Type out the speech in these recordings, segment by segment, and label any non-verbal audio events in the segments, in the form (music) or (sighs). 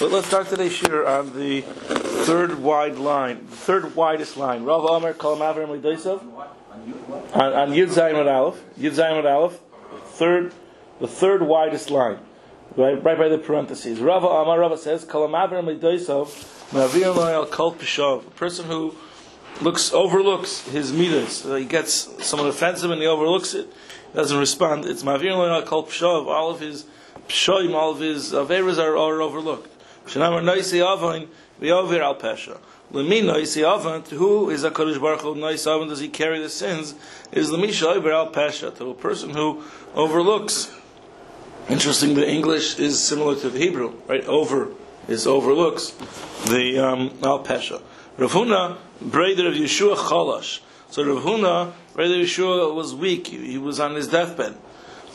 But let's start today's shir on the third wide line, the third widest line. Rav Omer Kol Mavrim Lidaisov on, Yud Zayin with Aleph, Yud Zayin with Aleph, third, the third widest line, right, right by the parentheses. Rav Omer Rav says Kol Mavrim Lidaisov Mavir Loyal Kol Pishov, a person who looks overlooks his midas. Uh, he gets someone offensive and he overlooks it, he doesn't respond. It's Mavir Loyal Kol Pishov. All of his pshoim, all of his averas are, are overlooked. Shenamar Noisi Avon, we over al Pesha. Lemi Noisi Avon, who is a Kodesh Baruch Hu Noisi Avon, does he carry the sins? Is Lemisha over al Pesha, to a person who overlooks. Interesting, the English is similar to the Hebrew, right? Over is overlooks the um, al Pesha. Rav Huna, brother of Yeshua Chalash. So Rav Huna, brother of Yeshua, was weak. He, was on his deathbed.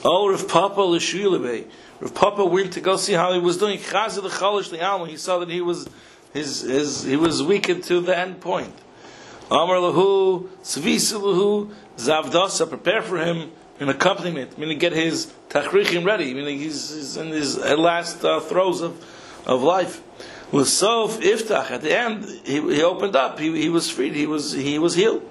Oh, Rav Papa L'Shuyilebe. Rav Papa went to go see how he was doing. Chazir the Chalash the He saw that he was his, his he was weakened to the end point. Amar lahu, Svisa lahu, Zavdasa, prepare for him an accompaniment, meaning get his tachrichim ready, meaning he's, he's in his last uh, throes of, of life. With Sof Iftach, at the end, he, he opened up, he, he was freed, he was, he was healed.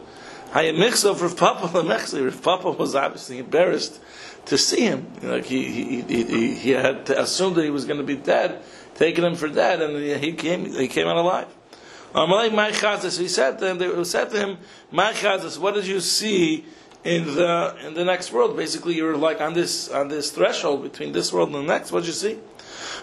Hayamixov Rav Papa Lamechli, Rav Papa was obviously embarrassed to see him. Like he, he, he, he had assumed that he was going to be dead, taking him for dead, and he came, he came out alive. Um, so he said to him, they said to him, "My what did you see in the in the next world? Basically, you're like on this on this threshold between this world and the next. What did you see?"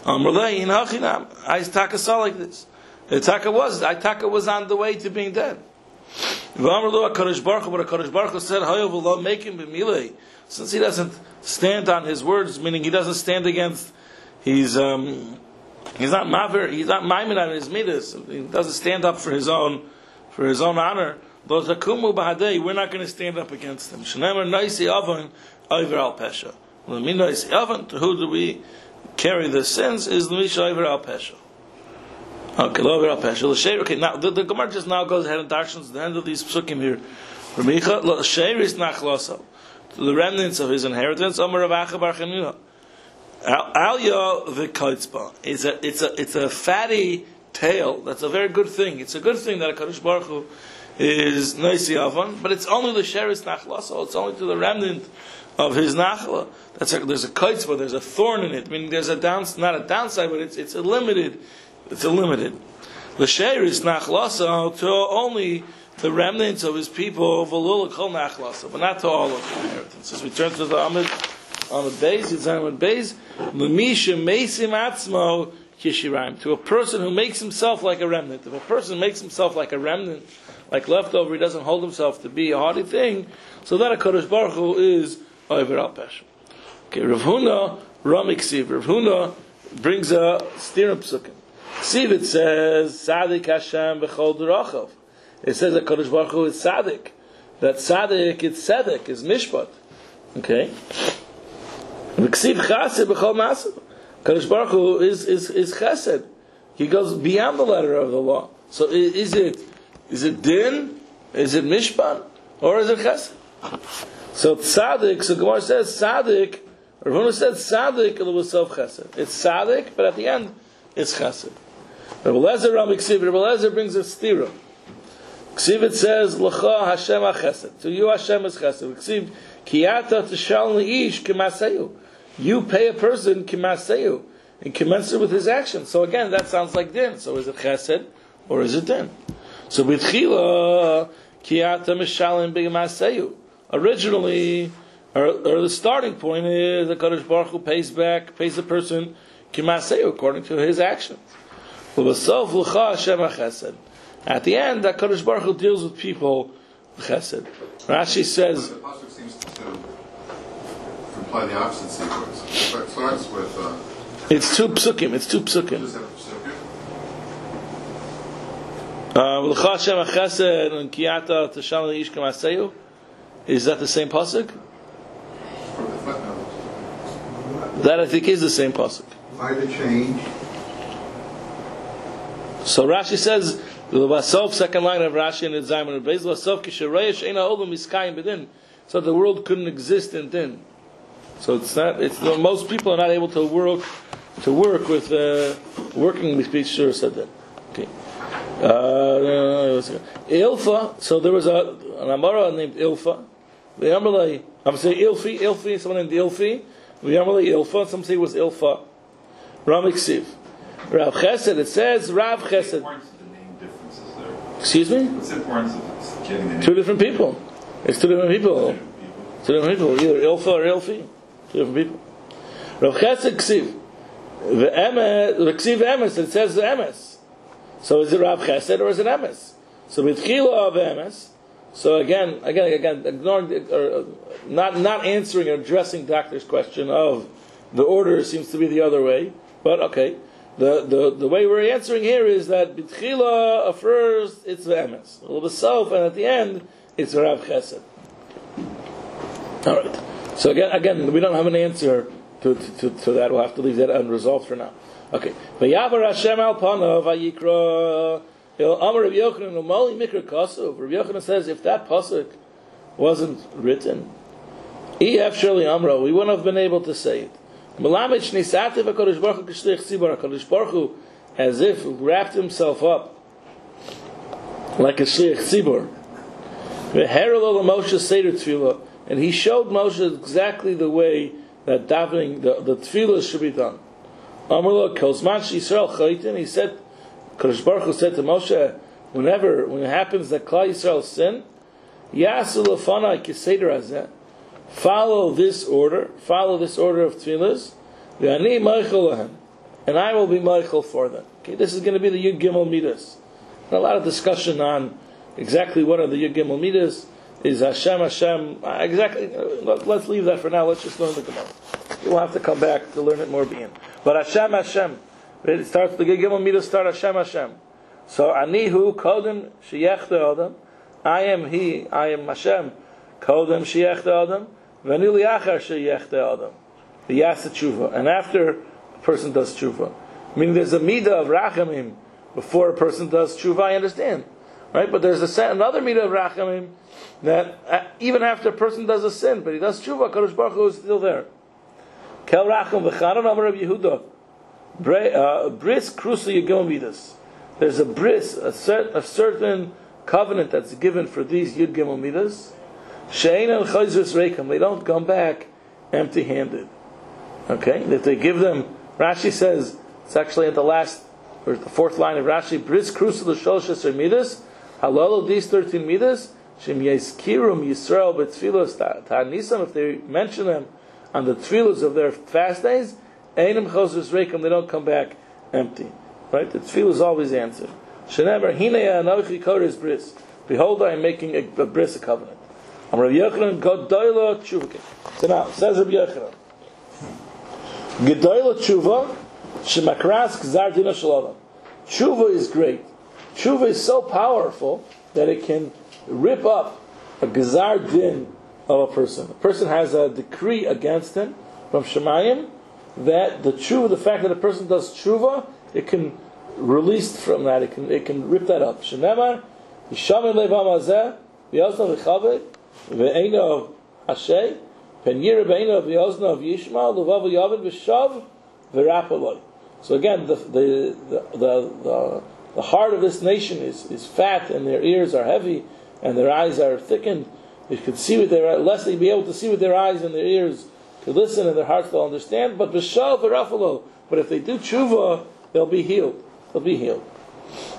Um, I taka saw like this. The taka was, I taka was on the way to being dead. Um, but Kadosh Baruch said, make him b'milei." Since he doesn't stand on his words, meaning he doesn't stand against, he's um, he's not maver, he's not maimin on his midas. He doesn't stand up for his own for his own honor. We're not going to stand up against him. Over al pesha. To who do we carry the sins? Is the misha over al pesha. Okay, over al pesha. Okay, now the, the Gemara just now goes ahead and darshans the end of these psukim here. Ramicha l'sheir is nachlosel to the remnants of his inheritance. Amar Ravacha Bar Chanina. Alya v'kotzba. It's a it's a it's a fatty tail. That's a very good thing. It's a good thing that a Kadosh Baruch Hu is noisi avon, but it's only the sheris nachla. So it's only to the remnant of his nachla. That's a, there's a kotzba. There's a thorn in it. I mean, there's a down not a downside, but it's it's a limited. It's a limited. The sheris nachla to only the remnants of his people, of Alula Kol Nachlasa, but not to all of the inheritance. As we turn to the Amid, Amid Beis, it's Amid Beis, Lumisha Mesim Atzmo Kishiraim. To a person who makes himself like a remnant. If a person makes himself like a remnant, like leftover, he doesn't hold himself to be a hardy thing, so that a Kodesh Baruch Hu is over al Pesh. Okay, Rav Huna, Ramik Siv. Rav Huna brings a stirrup psukim. Siv it says, Sadik Hashem b'chol derachav. It says that Kodesh Baruch Hu is tzaddik. That tzaddik is tzedek, is mishpat. Okay? V'ksiv chassid b'chol masav. Kodesh Baruch Hu is, is, is chesed. He goes beyond the letter of the law. So is it, is it din? Is it mishpat? Or is it chesed? So tzaddik, so Gemara says tzaddik, Ravuna said tzaddik, it was self chesed. It's tzaddik, but at the end, it's chesed. Rabbi Lezer Rabbi Lezer brings a stira. Ksiv it says, L'cha Hashem ha-chesed. To you Hashem is chesed. Ksiv, Kiyata tishal ish kimaseyu. You pay a person kimaseyu. And commensurate with his action. So again, that sounds like din. So is it chesed or is it din? So b'tchila, Kiyata mishalim b'gimaseyu. Originally, or, or, the starting point is the Kadosh Baruch Hu pays back, pays the person kimaseyu according to his actions. L'basov l'cha Hashem ha-chesed. At the end, that Kadosh Baruch Hu deals with people chesed. Rashi says. The pasuk seems to imply the opposite sequence. It starts with. Uh, it's two psukim. It's two psukim. Is that the same pasuk? That I think is the same pasuk. Why the change? So Rashi says L'vasov, second line of Rashi and Zayman of Beis, L'vasov kishareyesh eina olam iskayim bedin. So the world couldn't exist in din. So it's not, it's, most people are not able to work to work with uh, working with speech sure said that. Okay. Uh, Ilfa. So there was a an Amara named Ilfa. The Amalei. I'm saying Ilfi. Ilfi. Someone named Ilfi. The Amalei Ilfa. Some say it was Ilfa. Ramik Siv. Rav Chesed. It says Rav Chesed. What's the name differences there? Excuse me. What's the importance of getting the name? Two different people. It's two different people. different people? Two different people. Either Ilfa or Ilfi. Two different people. Rav Chesed Ksiv. The Emes. The Ksiv Emes. It says the Emes. So is it Rav Chesed or is it Emes? So with Chila of Emes. So again, again, again, ignoring or uh, not not answering or addressing doctor's question of the order seems to be the other way. But okay, the the, the way we're answering here is that B'tchila uh, first it's the Emes, a little self, and at the end it's Rav Chesed. All right. So again, again, we don't have an answer to, to, to, to that. We'll have to leave that unresolved for now. Okay. Vayavar Hashem al panav il amar Rav Yochanan umali mikra kasuv. Rav Yochanan says if that pasuk wasn't written, ef surely amra, we wouldn't have been able to say it. Malamich nisativ hakadosh baruch hu k'shlich tzibur hakadosh baruch hu as if wrapped himself up like a shlich tzibur. V'herel Moshe seder tefillah, and he showed Moshe exactly the way that davening the, the tefillah should be done. Amrullah Kozman Yisrael Chaytin. He said, Kadosh Baruch Hu said to Moshe, whenever when it happens that Klal Yisrael sin, Yasu Lefana Kiseder Hazeh. Follow this order. Follow this order of tefillahs. And I will be Michael for them. Okay, this is going to be the Yud Gimel Midas. A lot of discussion on exactly what are the Yud Gimel Midas. Is Hashem Hashem uh, exactly? uh, let- Let's leave that for now. Let's just learn the Gemara. We'll have to come back to learn it more. Being, but Hashem Hashem. It starts the Yud Gimel Midas start Hashem Hashem. So Anihu Kodem Sheyech Adam. I am He. I am Hashem. Kodem Sheyech Adam. V'ani Liachar Sheyech Adam. The Yasa Tshuva. And after a person does Tshuva, meaning there's a midah of Rachamim before a person does Tshuva. I understand, right? But there's a another midah of Rachamim that uh, even after a person does a sin, but he does Tshuva, Kadosh Baruch Hu is still there. Kel Racham v'chanan Amar of Yehuda. Uh, Bris Krusa Yigom Midas. There's a bris, a, cer- a certain covenant that's given for these Yud Gimel Midas. Shein el Chayzus Reikam. They don't come back empty-handed. Okay, if they give them, Rashi says it's actually at the last or the fourth line of Rashi. Bris Krusa l'Sholshas Midas. Halalo these thirteen Midas. Shem Yeskirum Yisrael b'Tfilos Ta'anisam. If they mention them on the tefillos of their fast days, Einam Chosers Reikam. They don't come back empty. Right? The tefillah always answered. Shenever Hinei Anochi Kodesh Bris. Behold, I am making a, a bris a covenant. I'm Rav Yochanan Godoyla Tshuva. So now says Rav Yochanan. Gedoyla Tshuva Shemakras Gzar Dina Shalom. Tshuva is great. Tshuva is so powerful that it can rip up a Gzar Din of a person. A person has a decree against him from Shemayim that the tshuva, the fact that a person does tshuva, it can release from that. It can it can rip that up. Shenemar Yishamin Levam Hazeh V'Yosna V'Chaved V'Eino Hashay Pen Yira B'Eino V'Yosna V'Yishma L'Vav V'Yavin V'Shav V'Rapaloi. So again, the the, the the the heart of this nation is, is fat, and their ears are heavy, and their eyes are thickened. They could see with their lest they be able to see with their eyes and their ears to listen, and their hearts will understand. But b'shav v'rafalo. But if they do tshuva, they'll be healed. They'll be healed.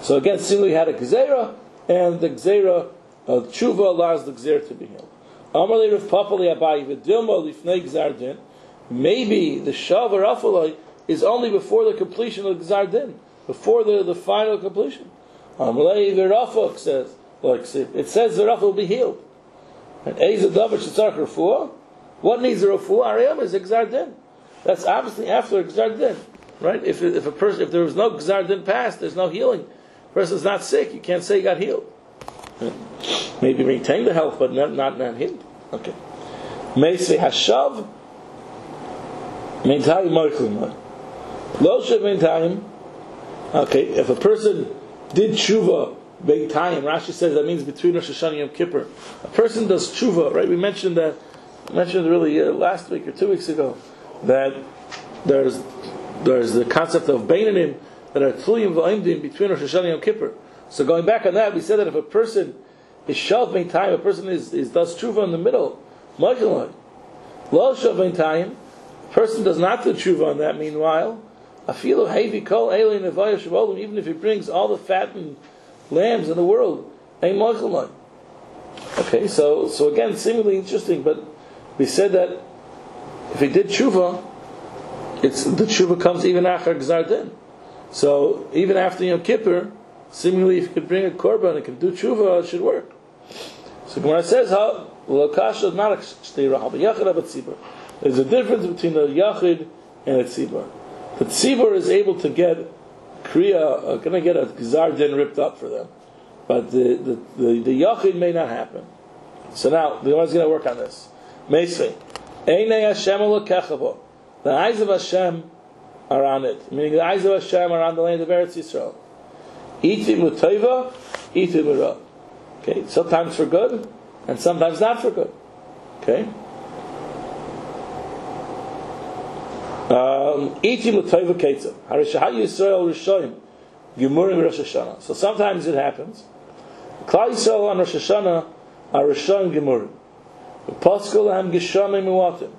So again, similarly, had a gzera, and the gzera of tshuva allows the gzera to be healed. Amalei Rav Papali Abaye v'dilma lifnei gzardin. Maybe the shav v'rafalo is only before the completion of gzardin, before the, the final completion. Amalei v'rafok says, like it says the rafah will be healed. And Eza Davar Shetzarch Refuah. What needs a Refuah? Ariam is a Gzar Din. That's obviously after a Gzar Din. Right? If, if a person, if there was no Gzar Din passed, there's no healing. The person's not sick, you can't say he got healed. Maybe maintain the health, but not, not, not healed. Okay. Meisei Hashav. Meintayim Moichlim. Lo Shev Meintayim. Okay, if a person did tshuva Big time. Rashi says that means between Rosh Hashanah and Yom Kippur. A person does tshuva, right? We mentioned that, mentioned really uh, last week or two weeks ago, that there's there's the concept of Bainanim that are Tluyim V'Aimdim between Rosh Hashanah and Yom Kippur. So going back on that, we said that if a person is Shalving time, a person is, is does tshuva in the middle, Ma'akalai. Lo Shalving time, a person does not do tshuva on that meanwhile, Afilu Hevi Kol Alien Shavolim, even if he brings all the fattened lambs in the world, Ein Ma'akalai. Okay, so so again, seemingly interesting, but we said that if he did tshuva, it's the tshuva comes even after Gzar Din. So even after Yom Kippur, seemingly if you could bring a korban and can do tshuva, it should work. So Gemara says, "How lokasha not yachid tzibur." There's a difference between a yachid and a tzibur. The tzibur is able to get kriya, uh, going to get a gzar din ripped up for them, but the the the, the yachid may not happen. So now the Gemara is going to work on this. Meisvei, Hashem. The eyes of Hashem are on it, meaning the eyes of Hashem are on the land of Eretz Yisrael. Itim l'toiva, itim. Okay, sometimes for good, and sometimes not for good. Okay. Um, Itim rishoyim. Gemurim. So sometimes it happens. Klal Yisrael on Rosh Hashanah are rishoyim gemurim. Paschal ham geshamim muatim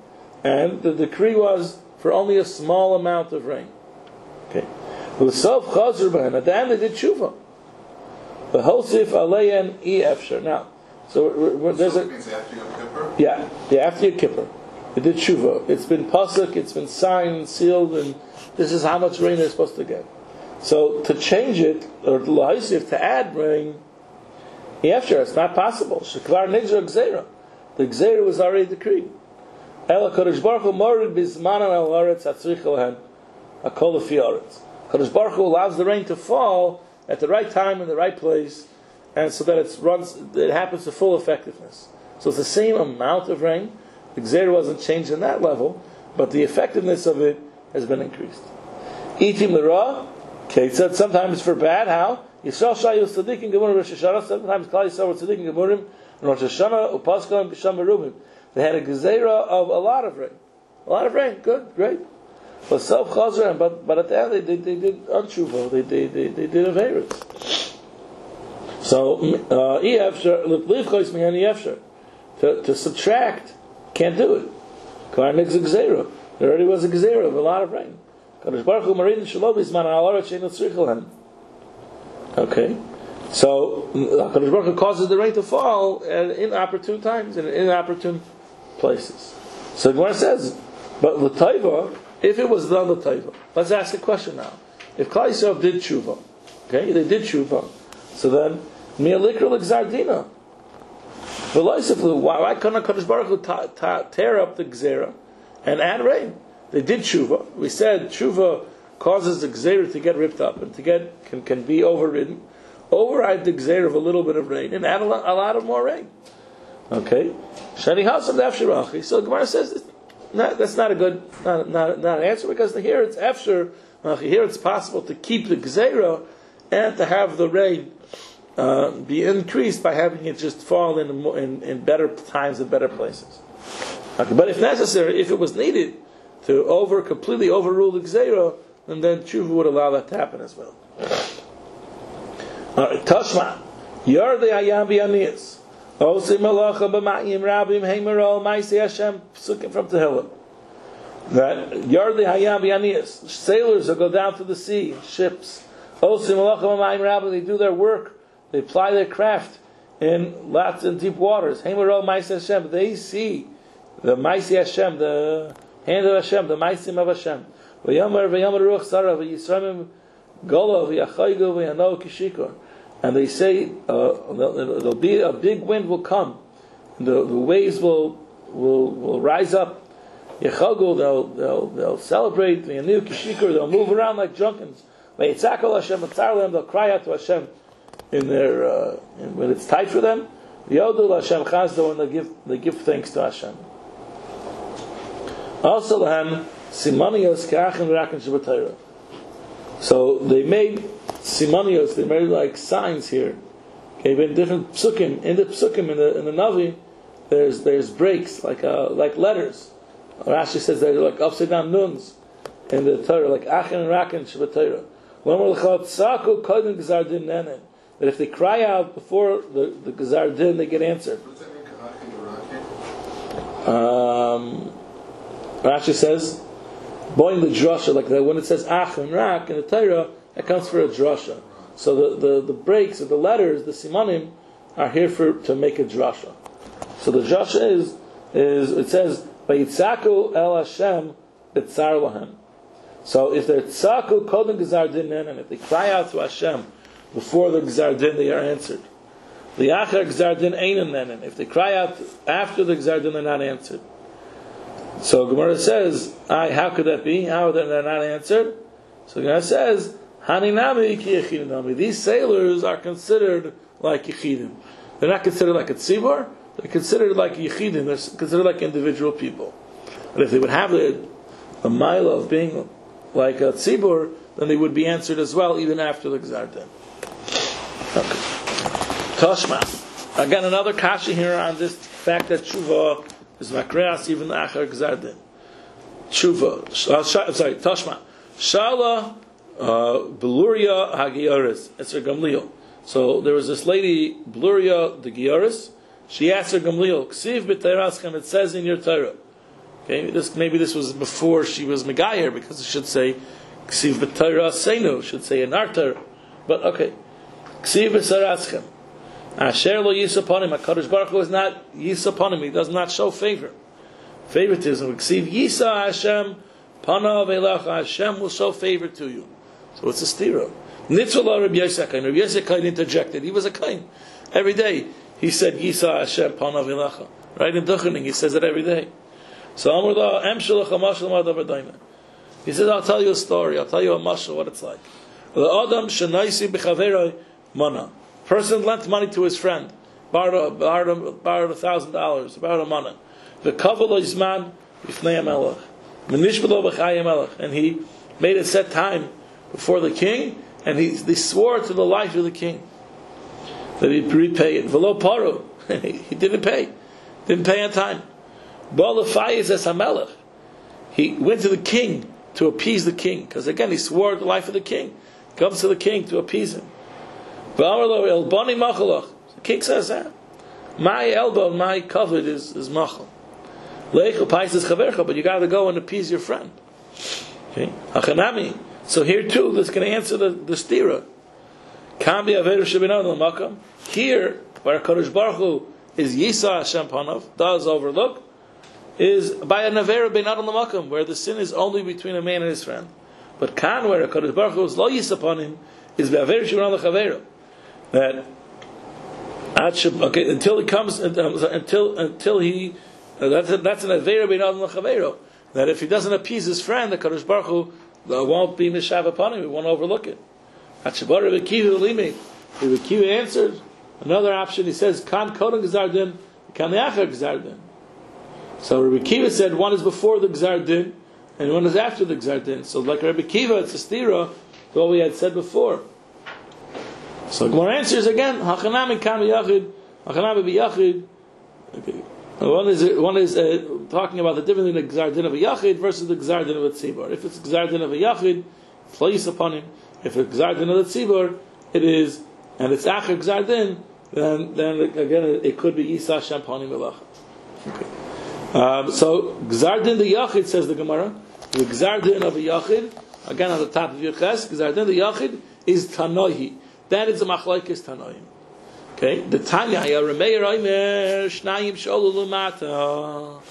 and the decree was for only a small amount of rain. Okay. L'sof chazur b'hem. At the end, they did tshuva. The hosif aleyan e efsher. Now, so we're, we're, there's a it means after Yom Kippur? yeah, yeah. After Yom Kippur, they did tshuva. It's been pasuk. It's been signed, sealed, and this is how much rain they're supposed to get. So to change it or l'haisif to add rain, efsher, it's not possible. Shekvar nigzer gzera. The gzera was already decreed. Ela Kodesh Baruch Hu morid bizmanan al haaretz atzrich lehen akol lefi haaretz. Kodesh Baruch Hu allows the rain to fall at the right time in the right place, and so that it runs, it happens to full effectiveness. So it's the same amount of rain. The Gzer wasn't changed in that level, but the effectiveness of it has been increased. Itim l'ra, Ketzad, sometimes for bad, how? Yisrael Shayu Tzadikim Gemurim Rosh Hashanah, sometimes Klal Yisrael Tzadikim Gemurim, and Rosh Hashanah, Upaskal, and Bisham. They had a gezerah of a lot of rain. A lot of rain, good, great. But self chazer, but but at the end they did they did unshuva, they they they, they did averis. So uh, to to subtract can't do it. There already was a gezerah of a lot of rain. Okay. So Kadosh Baruch Hu causes the rain to fall at inopportune times and in inopportune places. So Gemara says, but l'taiva, if it was done l'taiva, let's ask a question now. If Yisrael did tshuva, okay, they did tshuva, so then mi'alikra l'gzardina. Why, why couldn't Kadosh Baruch Hu ta, ta, tear up the gzera and add rain? They did tshuva. We said tshuva causes the gzera to get ripped up and to get can, can be overridden. Override the gzera of a little bit of rain and add a lot, a lot of more rain. Okay, Shani Hasam Efshirachi. So the Gemara says not, that's not a good, not, not, not an answer because here it's Efshir. Here it's possible to keep the Gzera and to have the rain uh, be increased by having it just fall in, in, in better times and better places. Okay, but if necessary, if it was needed to over completely overrule the Gzera, then then Tshuva would allow that to happen as well. All right, Tashma. Yardei Hayam. Osim malacha b'ma'yim rabim heimerol ma'isei Hashem psukim from Tehillim. That yardei hayam b'yaniyas sailors will go down to the sea, ships. Osim malacha b'ma'yim rabim they do their work, they ply their craft in lots and deep waters. Heimerol ma'isei Hashem they see the ma'isei Hashem, the hand of Hashem, the ma'isim of Hashem. V'yomer v'yomer ruach sarah v'yisramim golo v'yachaygu v'yano kishikor and they say uh, there'll be a big wind will come, the, the waves will will will rise up. They'll they'll they'll celebrate. They'll move around like Atzarlem, they'll cry out to Hashem in their uh, when it's tight for them. Yodul Hashem Chazdo, and they give they give thanks to Hashem. Also, simanios shabbatayra. So they made simanios, they made like signs here. Okay, but in different psukim, in the psukim, in the in the Navi, there's there's breaks like uh, like letters. Rashi says they're like upside down nuns, in the Torah, like Achin and Rakin Shabbat Torah. Lomer l'chal tzaku kodem gzar din nenen. That if they cry out before the, the gzar din, they get answered. What does that mean, Ka'achin or Um, Rashi says, boing the drasha, like that when it says ach and rak in the Torah, that comes for a drasha. So the, the, the breaks of the letters, the simanim, are here for to make a drasha. So the drasha is is it says Vayitzaku el Hashem b'tzar lahem. So if they're tzaku kodem gzar din and if they cry out to Hashem before the gzar din, they are answered. The achar gzar din nenen. If they cry out after the gzar din, they're not answered. So Gemara says, "I how could that be? How are they not answered?" So Gemara says, "Haninami ki yechidim These sailors are considered like yechidim. They're not considered like a tzibor. They're considered like yechidim. They're considered like individual people. But if they would have the a mile of being like a tzibor, then they would be answered as well, even after the gzar din. Okay. Toshma. Again, another kasha here on this fact that tshuva is makreas even achar gzar din. Tshuva. Uh, sorry, Toshma. Shala Beluria Hagioris. It's her Gamliel. So there was this lady, Beluria the Gioris. She asked her Gamliel, Ksiv b'teiraschem, it says in your Torah. Okay, this, maybe this was before she was Megayer, because it should say Ksiv b'teira senu, should say in our Torah. But okay. Ksiv b'teiraschem. Asher lo yisaponim. HaKadosh Baruch Hu is not yisaponim. He does not show favor. Favoritism. Ksiv yisa Hashem panav elecha. Hashem will show favor to you. So it's a stira. Nitzvah Rabbi Yosef Kain. Rabbi Yosef interjected. He was a Kain. Every day he said yisa Hashem panav elecha. Right in Duchening he says it every day. So Amr da em shalach. He says, I'll tell you a story. I'll tell you a mashal, what it's like. The Adam shenaisi b'chaveroi mana. Person lent money to his friend, borrowed, borrowed, borrowed a thousand dollars, borrowed a mana. The kaval izman b'fnei melech, menishbelo b'chayim melech, and he made a set time before the king, and he, he swore to the life of the king that he'd repay it. Velo paru, (laughs) he didn't pay, didn't pay on time. Balafayis as hamelech, he went to the king to appease the king, because again he swore the life of the king. Comes to the king to appease him. The king says that. My elbow, my covet is, is machal. But you got to go and appease your friend. Okay? So here too, this can answer the, the stira. Here, where Kodesh Baruch Hu is Yisa Hashem Panav, does overlook, is by a Navera Ben Adam Lamakam, where the sin is only between a man and his friend. But Kan, where Kodesh Baruch Hu is Lo Yisa upon him, is Be'aver Shimon Chavera. That okay, until he comes, until until he, uh, that's a, that's an Avera Ben Adam. That if he doesn't appease his friend, the Kodesh Baruch Hu uh, won't be Mishav upon him, We won't overlook it. Achabar Rebekiva Limi. Rebekiva answered, another option, he says, Kan Kodin Gzardin, Kan Gzardin. So Rabbi Kiva said one is before the Gzar Din and one is after the Gzar Din. So like Rabbi Kiva, it's a stira to what we had said before. So Gemara answers again, Hachanami Kam Yachid, Hachanami B'Yachid. Okay. One is one is uh, talking about the difference in the Gzar Din of a Yachid versus the Gzar Din of a Tzibor. If it's Gzar Din of a Yachid, place upon him. If it's Gzar Din of the Tzibor, it is, and it's Acher Gzar Din, then then again it could be Isa Shampanim Belacha. Okay. Um, so Gzardin the Yachid says the Gemara. The Gzardin of a Yachid, again on the top of your chest. ches, Gzardin the Yachid is Tanohi. That is a machlaikis Tanoim. Okay, the Tanya ya Remeir Oimer Shnayim Sholu Lumata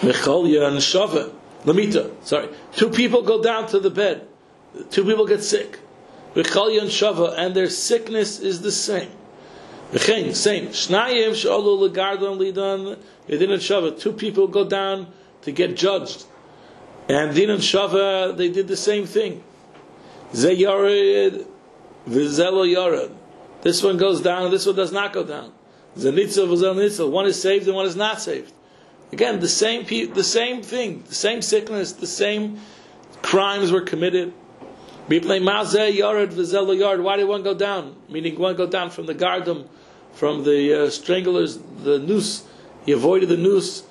Mecholya and Shava Lamita. Sorry, two people go down to the bed. Two people get sick. Mecholya and Shava, and their sickness is the same. Same. Shnayim she'olu legardon lidan Yedin and Shava. Two people go down to get judged. And Din and Shava, they did the same thing. Ze yared, yared. This one goes down and this one does not go down. Zanitza v'zel nitza. One is saved and one is not saved. Again, the same pe- the same thing, the same sickness, the same crimes were committed. Why did one go down? Meaning one go down from the gardum, from the uh, stranglers, the noose. He avoided the noose.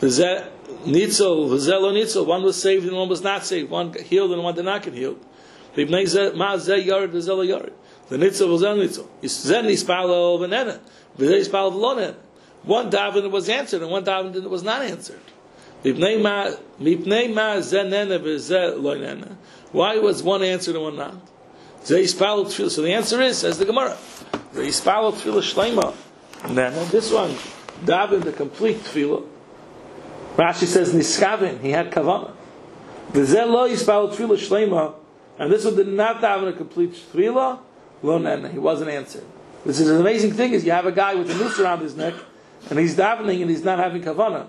nitzel v'zel nitzel. One was saved and one was not saved. One healed and one did not get healed. Yard v'zel yard. The nitzel v'zel nitzel. Zen ispalo v'nena. V'zel ispalo v'lo One daven was answered and one daven was not answered. Mipnei ma mipnei ma zeh nena v'zel. Why was one answered and one not? So the answer is, says the Gemara, zeh ispalo tefillah shleima. Nena. This one daven the complete tefillah. Rashi says niskavin, he had kavana. V'zeh lo yispal tefillah shlema, and this one did not daven a complete tefillah, lo nena, he wasn't answered. This is an amazing thing, is you have a guy with a noose around his neck, and he's davening and he's not having kavana.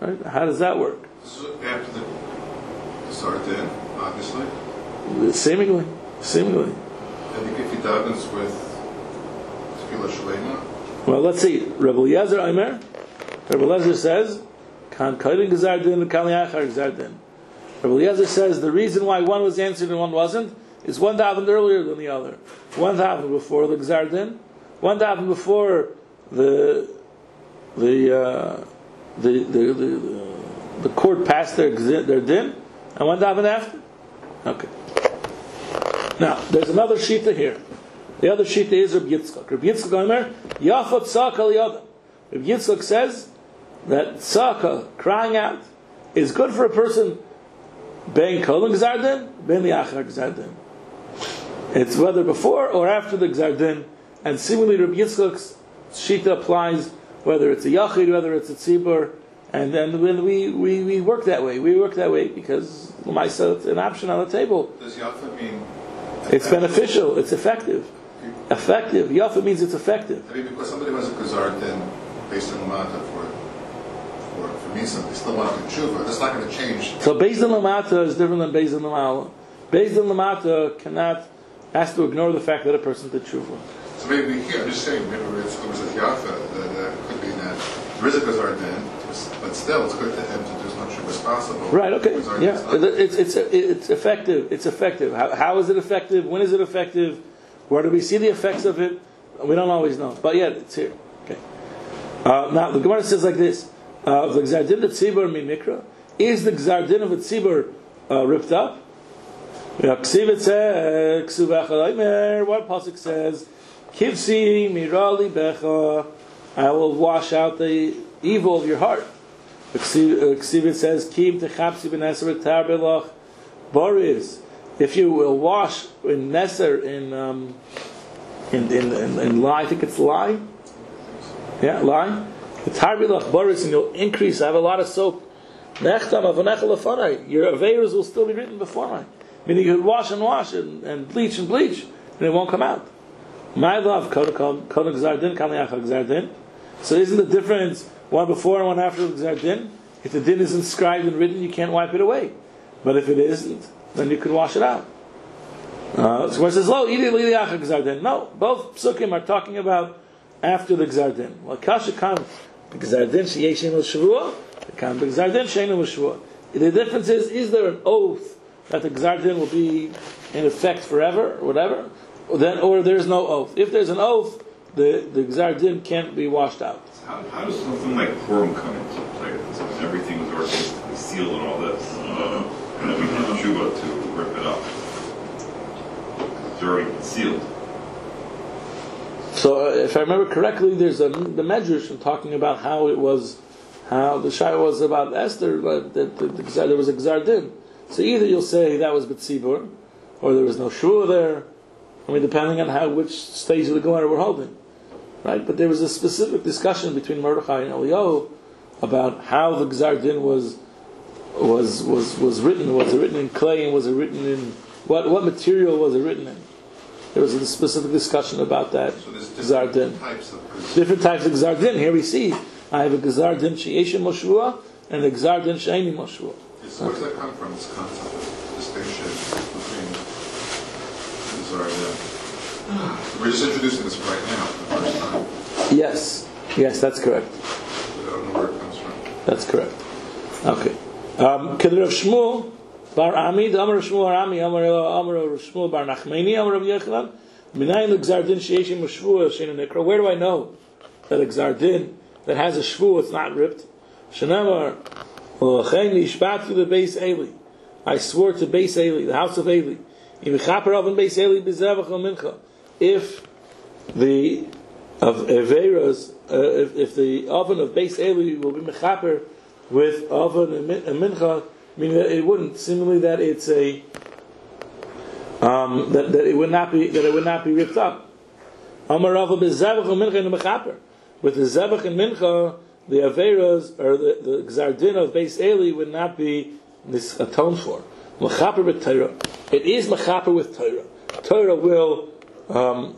Right? How does that work? So after the, the Sardin, obviously, Seemingly, seemingly. I think if he davens with Tefillah Shalema, Well, let's see. Rebbe Yezer Aimer, Rebbe Lezer says, Kan Kaidin Gezardin, Kan Liachar Gezardin. Rebbe Yezer says the reason why one was answered and one wasn't is one happened earlier than the other. One happened before the Gezardin, one happened before the the uh, the, the, the, the court passed their their din, and one happened after. Okay. Now, there's another shita here. The other shita is Rabbi Yitzchak. Rabbi Yitzchak Omer, Yachot Tzaka Liyadam. Rabbi Yitzchak says that Tzaka, crying out, is good for a person ben kolin gzardin, ben liachar gzardin. It's whether before or after the gzardin, and seemingly Rabbi Yitzchak's shita applies whether it's a yachid, whether it's a tzibur, and then when we, we, we work that way. We work that way because Lamaisa, it's an option on the table. does Yafa mean? It's beneficial. It's effective. Effective. Yafa means it's effective. I mean, because somebody was a Gazardin based on Lamata for, for, for me, something, they still want to tshuva, that's not going to change. So Beis Din Lamata is different than Beis Din Lamala. Beis Din Lamata cannot has to ignore the fact that a person did tshuva. So maybe here, I'm just saying, maybe it's, it was a Yafa, that, that could be that there is a Gazardin, but still, it's good to him to do as much as possible. Right. Okay. Yeah. It's it's it's effective. It's effective. How, how is it effective? When is it effective? Where do we see the effects of it? We don't always know. But yet it's here. Okay. Uh, now the Gemara says like this: uh, The gzardin of tzibur min mikra is the gzardin of a tzibur uh, ripped up. Yeah, Ksiv it says, what pasuk says, Kivsi mirali becha, I will wash out the evil of your heart. The Ksiv uh, says, Kim techapsi b'neser tar belach, boris, if you will wash in neser, in, um, in, in, in, in lie, I think it's lie, yeah, lie, the belach boris, and you'll increase, I have a lot of soap. Your aveiros will still be written before me. Meaning you could wash and wash and, and bleach and bleach, and it won't come out. My love, kodak zardin, kaliachak zardin. So isn't the difference one before and one after the zardin? If the din is inscribed and written, you can't wipe it away. But if it isn't, then you can wash it out. Uh, so it says, lo, idi liliachak zardin. No, both psukim are talking about after the gzardin. Well, kasha gzardin sheyeshin l'shavua, kam gzardin sheinu l'shavua. The difference is, is there an oath that the gzardin will be in effect forever, or whatever? Or then, or there's no oath. If there's an oath, the, the gzardin can't be washed out. How, how does something like Purim come into play? Because everything was already sealed and all this. Uh, and then we did Tshuva to rip it up. It's already sealed. So, uh, if I remember correctly, there's a the Medrash talking about how it was, how the Shai was about Esther, but that the, the, there was a Gzardin. So either you'll say that was B'tzibur, or there was no Shua there. I mean, depending on how which stage of the Gemara we're holding, right? But there was a specific discussion between Mordechai and Eliyahu about how the Gzardin was was was was written. Was it written in clay and was it written in what what material was it written in? There was a specific discussion about that. So there's Gzardin different types of Gazardin. different types of gzardin. Here we see I have a gzardin she'eshin moshua and a gzardin she'eni moshua. So where does that come from, this concept of distinction between Gazardin? (sighs) We're just introducing this right now, for the first time. Yes, yes, that's correct. We don't know where it comes from. That's correct. Okay. Um, Kedr of Shmuel bar Ami, the Amar Shmuel bar Ami, Amar Amar Shmuel bar Nachmeni, Amar of Yechanan. Minayin the gzardin she'eshin moshua she'en nekra. Where do I know that a gzardin that has a shvu it's not ripped? Shenamar I swore to base Eli, the house of Eli. If the of Averas, uh, if, if the oven of base Eli will be mechaper with oven and min- and mincha, meaning that it wouldn't. Similarly, that it's a um, that, that it would not be that it would not be ripped up. Amar Rava mincha and mechaper. With the zevach and mincha, the averas or the, the gzardin of base Eli would not be this atoned for. Mechaper with Torah. It is mechaper with Torah. Torah will um,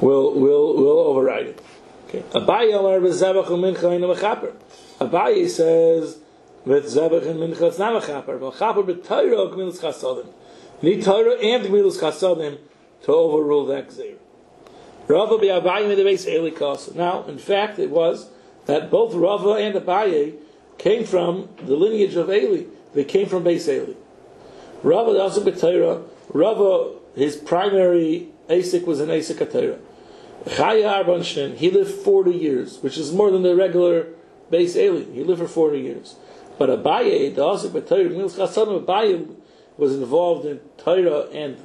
will will will override it. Okay. Abaye Amar b'zevach and mincha and mechaper. Abaye says with zevach and mincha it's not mechaper. Mechaper with Torah gmilas chasadim. Need Torah and gmilas chasadim to overrule that gzeir. Now, in fact, it was that both Rava and Abaye came from the lineage of Eli. They came from base Eli. Rava also. Rava, his primary Asik was an Asik Torah. Chaya he lived 40 years, which is more than the regular base Eli. He lived for 40 years. But Abaye, the Asik b'Torah, Mils Chasadim Abaye was involved in Torah and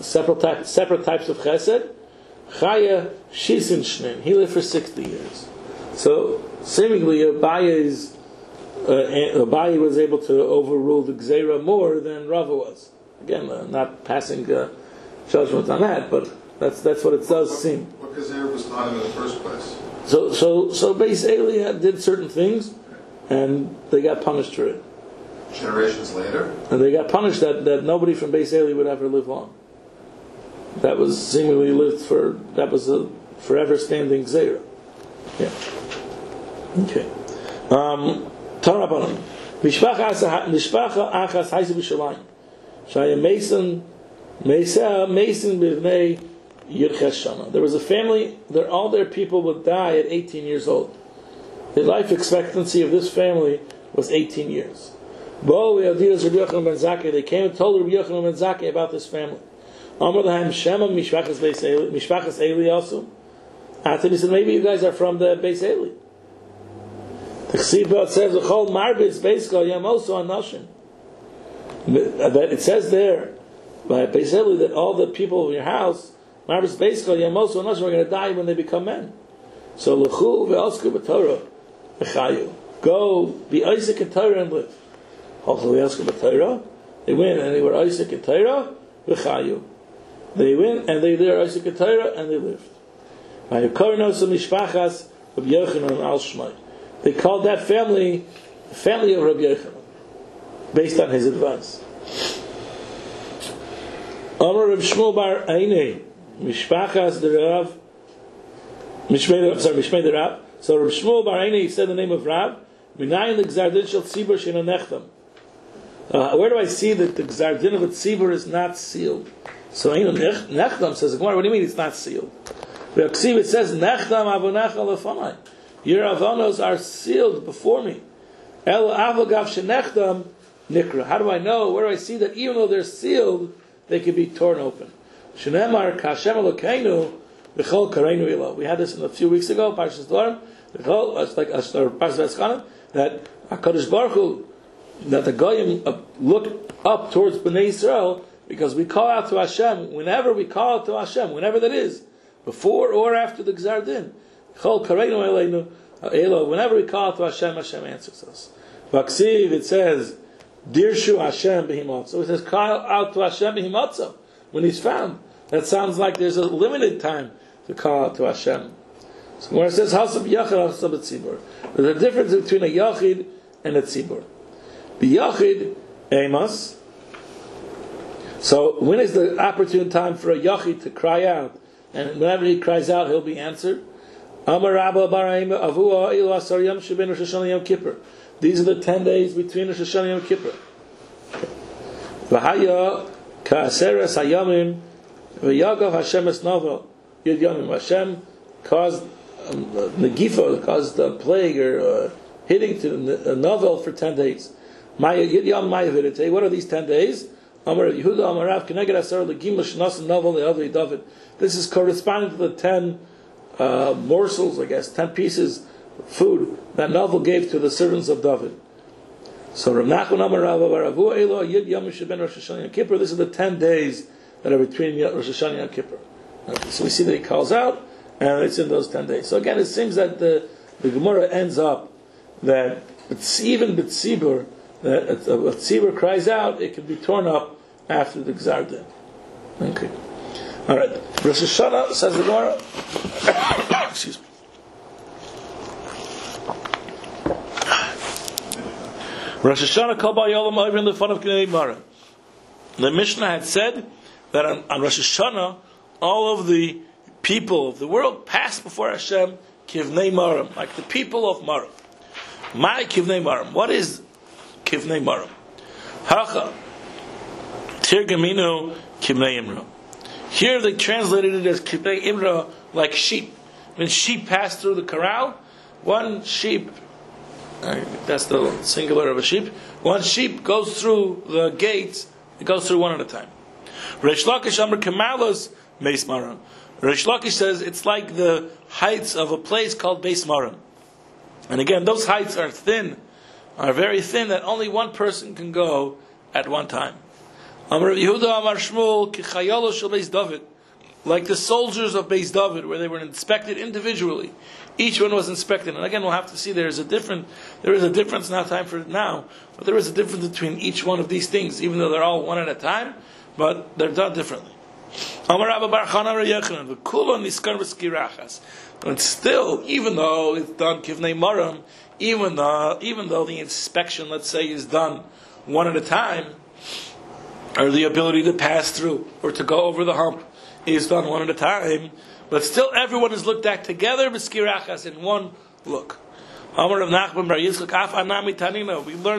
separate, type, separate types of Chesed. Chaya Shisin Shnen, he lived for 60 years. So, seemingly, Abaye's uh, Abaye was able to overrule the Gzeira more than Rava was. Again, uh, not passing uh, judgment on that, but that's that's what it does seem. What Gezer was not in the first place? So so so Eli did certain things, and they got punished for it. Generations later? And they got punished that, that nobody from base Eli would ever live long. That was seemingly lived for that was a forever standing Gzeira. Yeah. Okay. Um, Tarabanan. Mishpacha achas haisu b'shalayim. Shaya Mason, Mesa, Mason b'vnei Yirches Shana. There was a family, there, all their people would die at 18 years old. The life expectancy of this family was 18 years. Bo Yadidas Rabbi Yochanan ben Zakkai, they came and told Rabbi Yochanan ben Zakkai about this family. Amr lahem Shema Mishpachas Beis Eli, also. After he said, maybe you guys are from the Beis Eli. The Chsiba says, the whole Marbis basically Yam also on Nashim. That it says there by Beis Eli that all the people in your house, Marbis basically Yam also on Nashim are going to die when they become men. So Lechu ve'osku b'Torah v'chayu. Go be Isaac and Torah and live. Also ve'osku b'Torah. They win and they were Isaac and Torah v'chayu. They win and they were Isaac Torah and they lived. They called that family the family of Rabbi Yochanan, based on his advice. Amar Reb Shmuel Bar Einei, Mishpachas the Rav, Mishmei, sorry, Mishmei the Rav. So Reb Shmuel Bar Einei said the name of Rav, Minayin the Gzardin Shel Tzibur Shena Nechtam. Uh, where do I see that the Gzardin of a Tzibur is not sealed? So Eino Nechtam says, what do you mean it's not sealed? It says, Nechtam Avonach Alefanai. Your avonos are sealed before me. El avogav shenechdam nikra. How do I know? Where do I see that even though they're sealed, they can be torn open? Shenemar kashem elokeinu v'chol kareinu ilo. We had this a few weeks ago, Parshas Dvarim. V'chol, it's like uh, or Parshas Veskanim, that Hakadosh Baruch Hu, that the goyim uh, look up towards Bnei Israel because we call out to Hashem whenever we call out to Hashem, whenever that is, before or after the Gzar Din. Chol kareinu eleinu elo. Whenever we call out to Hashem, Hashem answers us. Vaksiv it says Dirshu Hashem behimot. So it says call out to Hashem behimotza when he's found. That sounds like there's a limited time to call out to Hashem. So when it says of Yachid, of Tzibur, there's a difference between a Yachid and a Tzibur. The Yachid Amos. So when is the opportune time for a Yachid to cry out? And whenever he cries out, he'll be answered. These are the ten days between Rosh Hashanah and Yom Kippur. V'haya Ka'aseres Hayamim V'yagav Hashem Es Novel Yud Yomim Hashem caused um, Negifa, caused plague or uh, hitting to a novel for ten days. What are these ten days? Amar Yehuda Amar Rav David. This is corresponding to the ten uh, morsels, I guess, ten pieces of food that Novel gave to the servants of David. So Rav Nachman Amar Rav Yid Yom Rosh Hashanah and Kippur. This is the ten days that are between Rosh Hashanah and Kippur. Okay, so we see that he calls out, and it's in those ten days. So again, it seems that the, the Gemara ends up that even B'tzibur, that a Tzibur cries out, it can be torn up after the Gzar Din. Okay. All right. Rosh Hashanah says the Gemara. (coughs) Excuse me. Rosh Hashanah called by Yolam over in the fun of Kinei Mara. The Mishnah had said that on, on Rosh Hashanah, all of the people of the world pass before Hashem Kivnei Maram, like the people of Maram. My Kivnei Maram. What is Kivnei Maram? Hacha. Tirgaminu Kivnei Imra. Here they translated it as Kivnei Imra, like sheep. When sheep pass through the corral, one sheep, that's the singular of a sheep, one sheep goes through the gates, it goes through one at a time. Reish Lakish Amr Kamalos Beis Maram. Reish Lakish says it's like the heights of a place called Beis Maram. And again, those heights are thin, are very thin, that only one person can go at one time. Amr Yehuda Amar Shmuel Kichayolo Shel Beis David. Like the soldiers of Beis David, where they were inspected individually. Each one was inspected. And again, we'll have to see there is a different, there is a difference, not time for it now, but there is a difference between each one of these things, even though they're all one at a time, but they're done differently. And still, even though it's done kivnei maram, even though even though the inspection, let's say, is done one at a time, or the ability to pass through or to go over the hump is done one at a time, but still everyone is looked at together b'skirachas in one look. We learned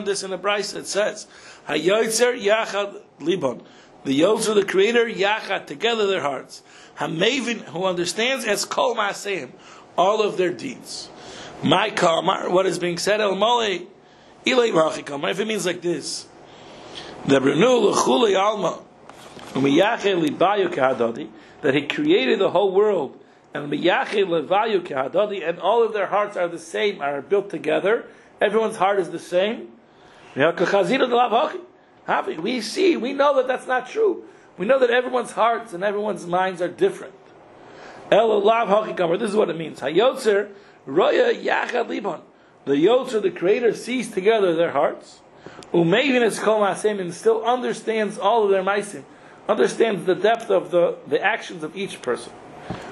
this in the Brisa. It says, Hayotzer Yachad Libon. The Yotzer, the Creator, Yachad, together their hearts. Hamavin, who understands as Kol Maaseim, all of their deeds. My Kamar, what is being said, El Mole, Ilay Machikam. If it means like this, that He created the whole world, and and all of their hearts are the same, are built together. Everyone's heart is the same. We see, we know that that's not true. We know that everyone's hearts and everyone's minds are different. This is what it means. The Yotzer, the Creator, sees together their hearts. Umevin is Kol Masim and still understands all of their Maisim. Understands the depth of the, the actions of each person.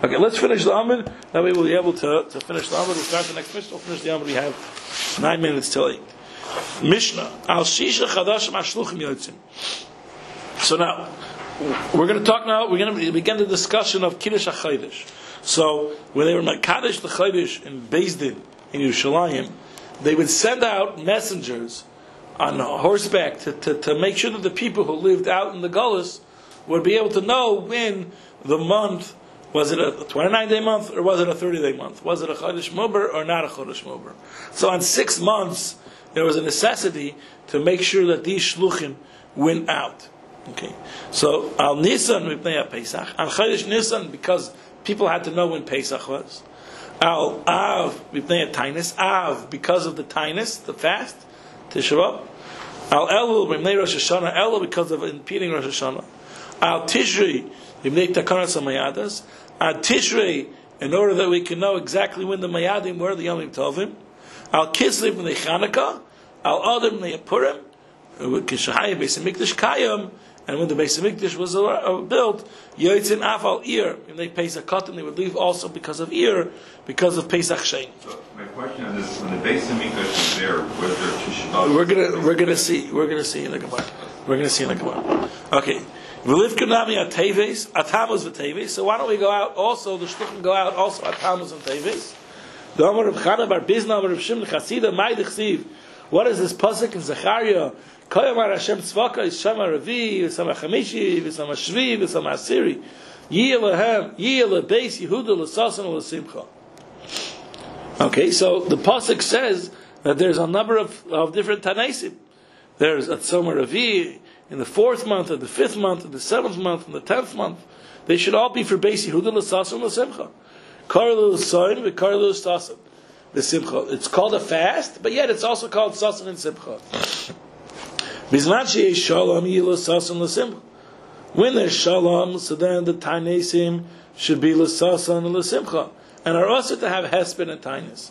Okay, let's finish the Amid. That way we'll be able to, to finish the Amid. We'll start the next Mishnah. We'll finish the Amid. We have nine minutes till eight. Mishnah. Al Shisha Chadash Mashluchim Yotzim. So now, we're going to talk now, we're going to begin the discussion of Kiddush HaChaydish. So, when they were Makadish the Chaydish in Din in Yerushalayim, they would send out messengers on horseback to, to, to make sure that the people who lived out in the Gullus would be able to know when the month was it a 29 day month or was it a 30 day month? Was it a Chodesh Mubar or not a Chodesh Mubar? So on six months, there was a necessity to make sure that these shluchim went out. Okay, so al Nisan mipnei Pesach, al Chodesh Nisan because people had to know when Pesach was. Al Av we play mipnei Tainus, Av because of the Tainus, the fast, Tishrah. Al Elul mipnei Rosh Hashanah, Elul because of impeding Rosh Hashanah. Al Tishri mipnei Takanas Mayadas. Al Tishrei in order that we can know exactly when the Mayadim were, the Yom Tovim. Al Kislev mipnei Chanukah. Al Adar mipnei Purim. Kishahayim Beis Hamikdash Kayam. And when the Beis Hamikdash was uh, built, Yoitzin Afal Ir, when they Pesach cotton, they would leave also because of Ir, because of Pesach Shein. So my question is, when the Beis Hamikdash was there, was there Tishbav? We're gonna we're gonna see we're gonna see in the Gemara. We're gonna see in the Gemara. Okay. V'liv kanami at Teves, at Tammuz v'Teves. So why don't we go out also? The shluchim go out also at Tammuz and Teves. The Amar of Chana bar Bizna Amar of Shimon Chasida Ma'idich What is this pasuk in Zechariah? Koyamar Hashem Tzvaka is Shama Ravi, Shama Chamishi, Shama Shvi, Shama Asiri. Yi Elahem, Yi Yehuda L'Sasan L'Simcha. Okay, so the pasuk says that there's a number of, of different Tanaisim. There's a Tzoma Ravi in the fourth month, in the fifth month, in the seventh month, in the tenth month. They should all be for Beis Yehuda L'Sasan L'Simcha. Karlu L'Sayin, Karlu L'Sasan. the simcha. It's called a fast, but yet it's also called sasan and simcha. Bizman sheyesh shalom yilu sasan l'simcha. When there's shalom, so then the tainesim should be l'sasan and l'simcha. And are also to have hesped and taines.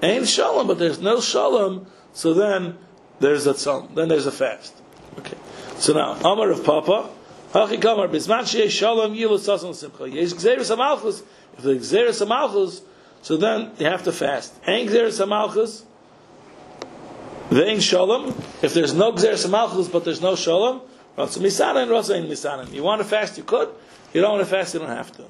Ain't shalom, but there's no shalom, so then there's a tzom, then there's a fast. Okay. So now, Amar of Papa, Hachi Kamar, Bisman sheyesh shalom yilu sasan l'simcha. Yesh gzeres amalchus, if the gzeres amalchus, so then you have to fast. Ain't gzeres amalchus, Vein shalom. If there's no gzeres malchus, but there's no shalom, ratza misanan, ratza in misanan. You want to fast, you could. You don't want to fast, you don't have to.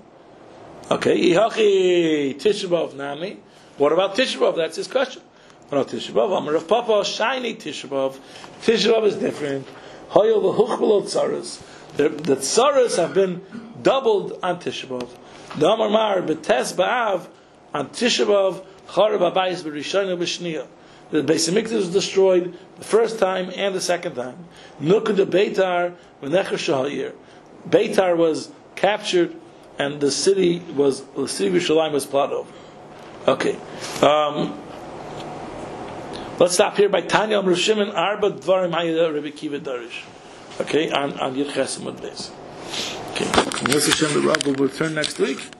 Okay, ihachi tishabov nami. What about tishabov? That's his question. About tishabov? Amar of Papa, shiny tishabov. Tishabov is different. Hoyel v'huchbel tzaras. The tzaras have been doubled on tishabov. The Amar Mar betes ba'av on tishabov charav abayis b'rishayna b'shniyah the Beis Hamikdash was destroyed the first time and the second time. Nukud Beitar v'necher. Beitar was captured, and the city was the city of Yerushalayim was plowed over. Okay, um, let's stop here by Tanya Amr Shimon Arba Dvarim Hayida Rebbe Kiva Darish. Okay, on on Yirchesim Beis. Okay, Mr. Shem the Rav will return next week.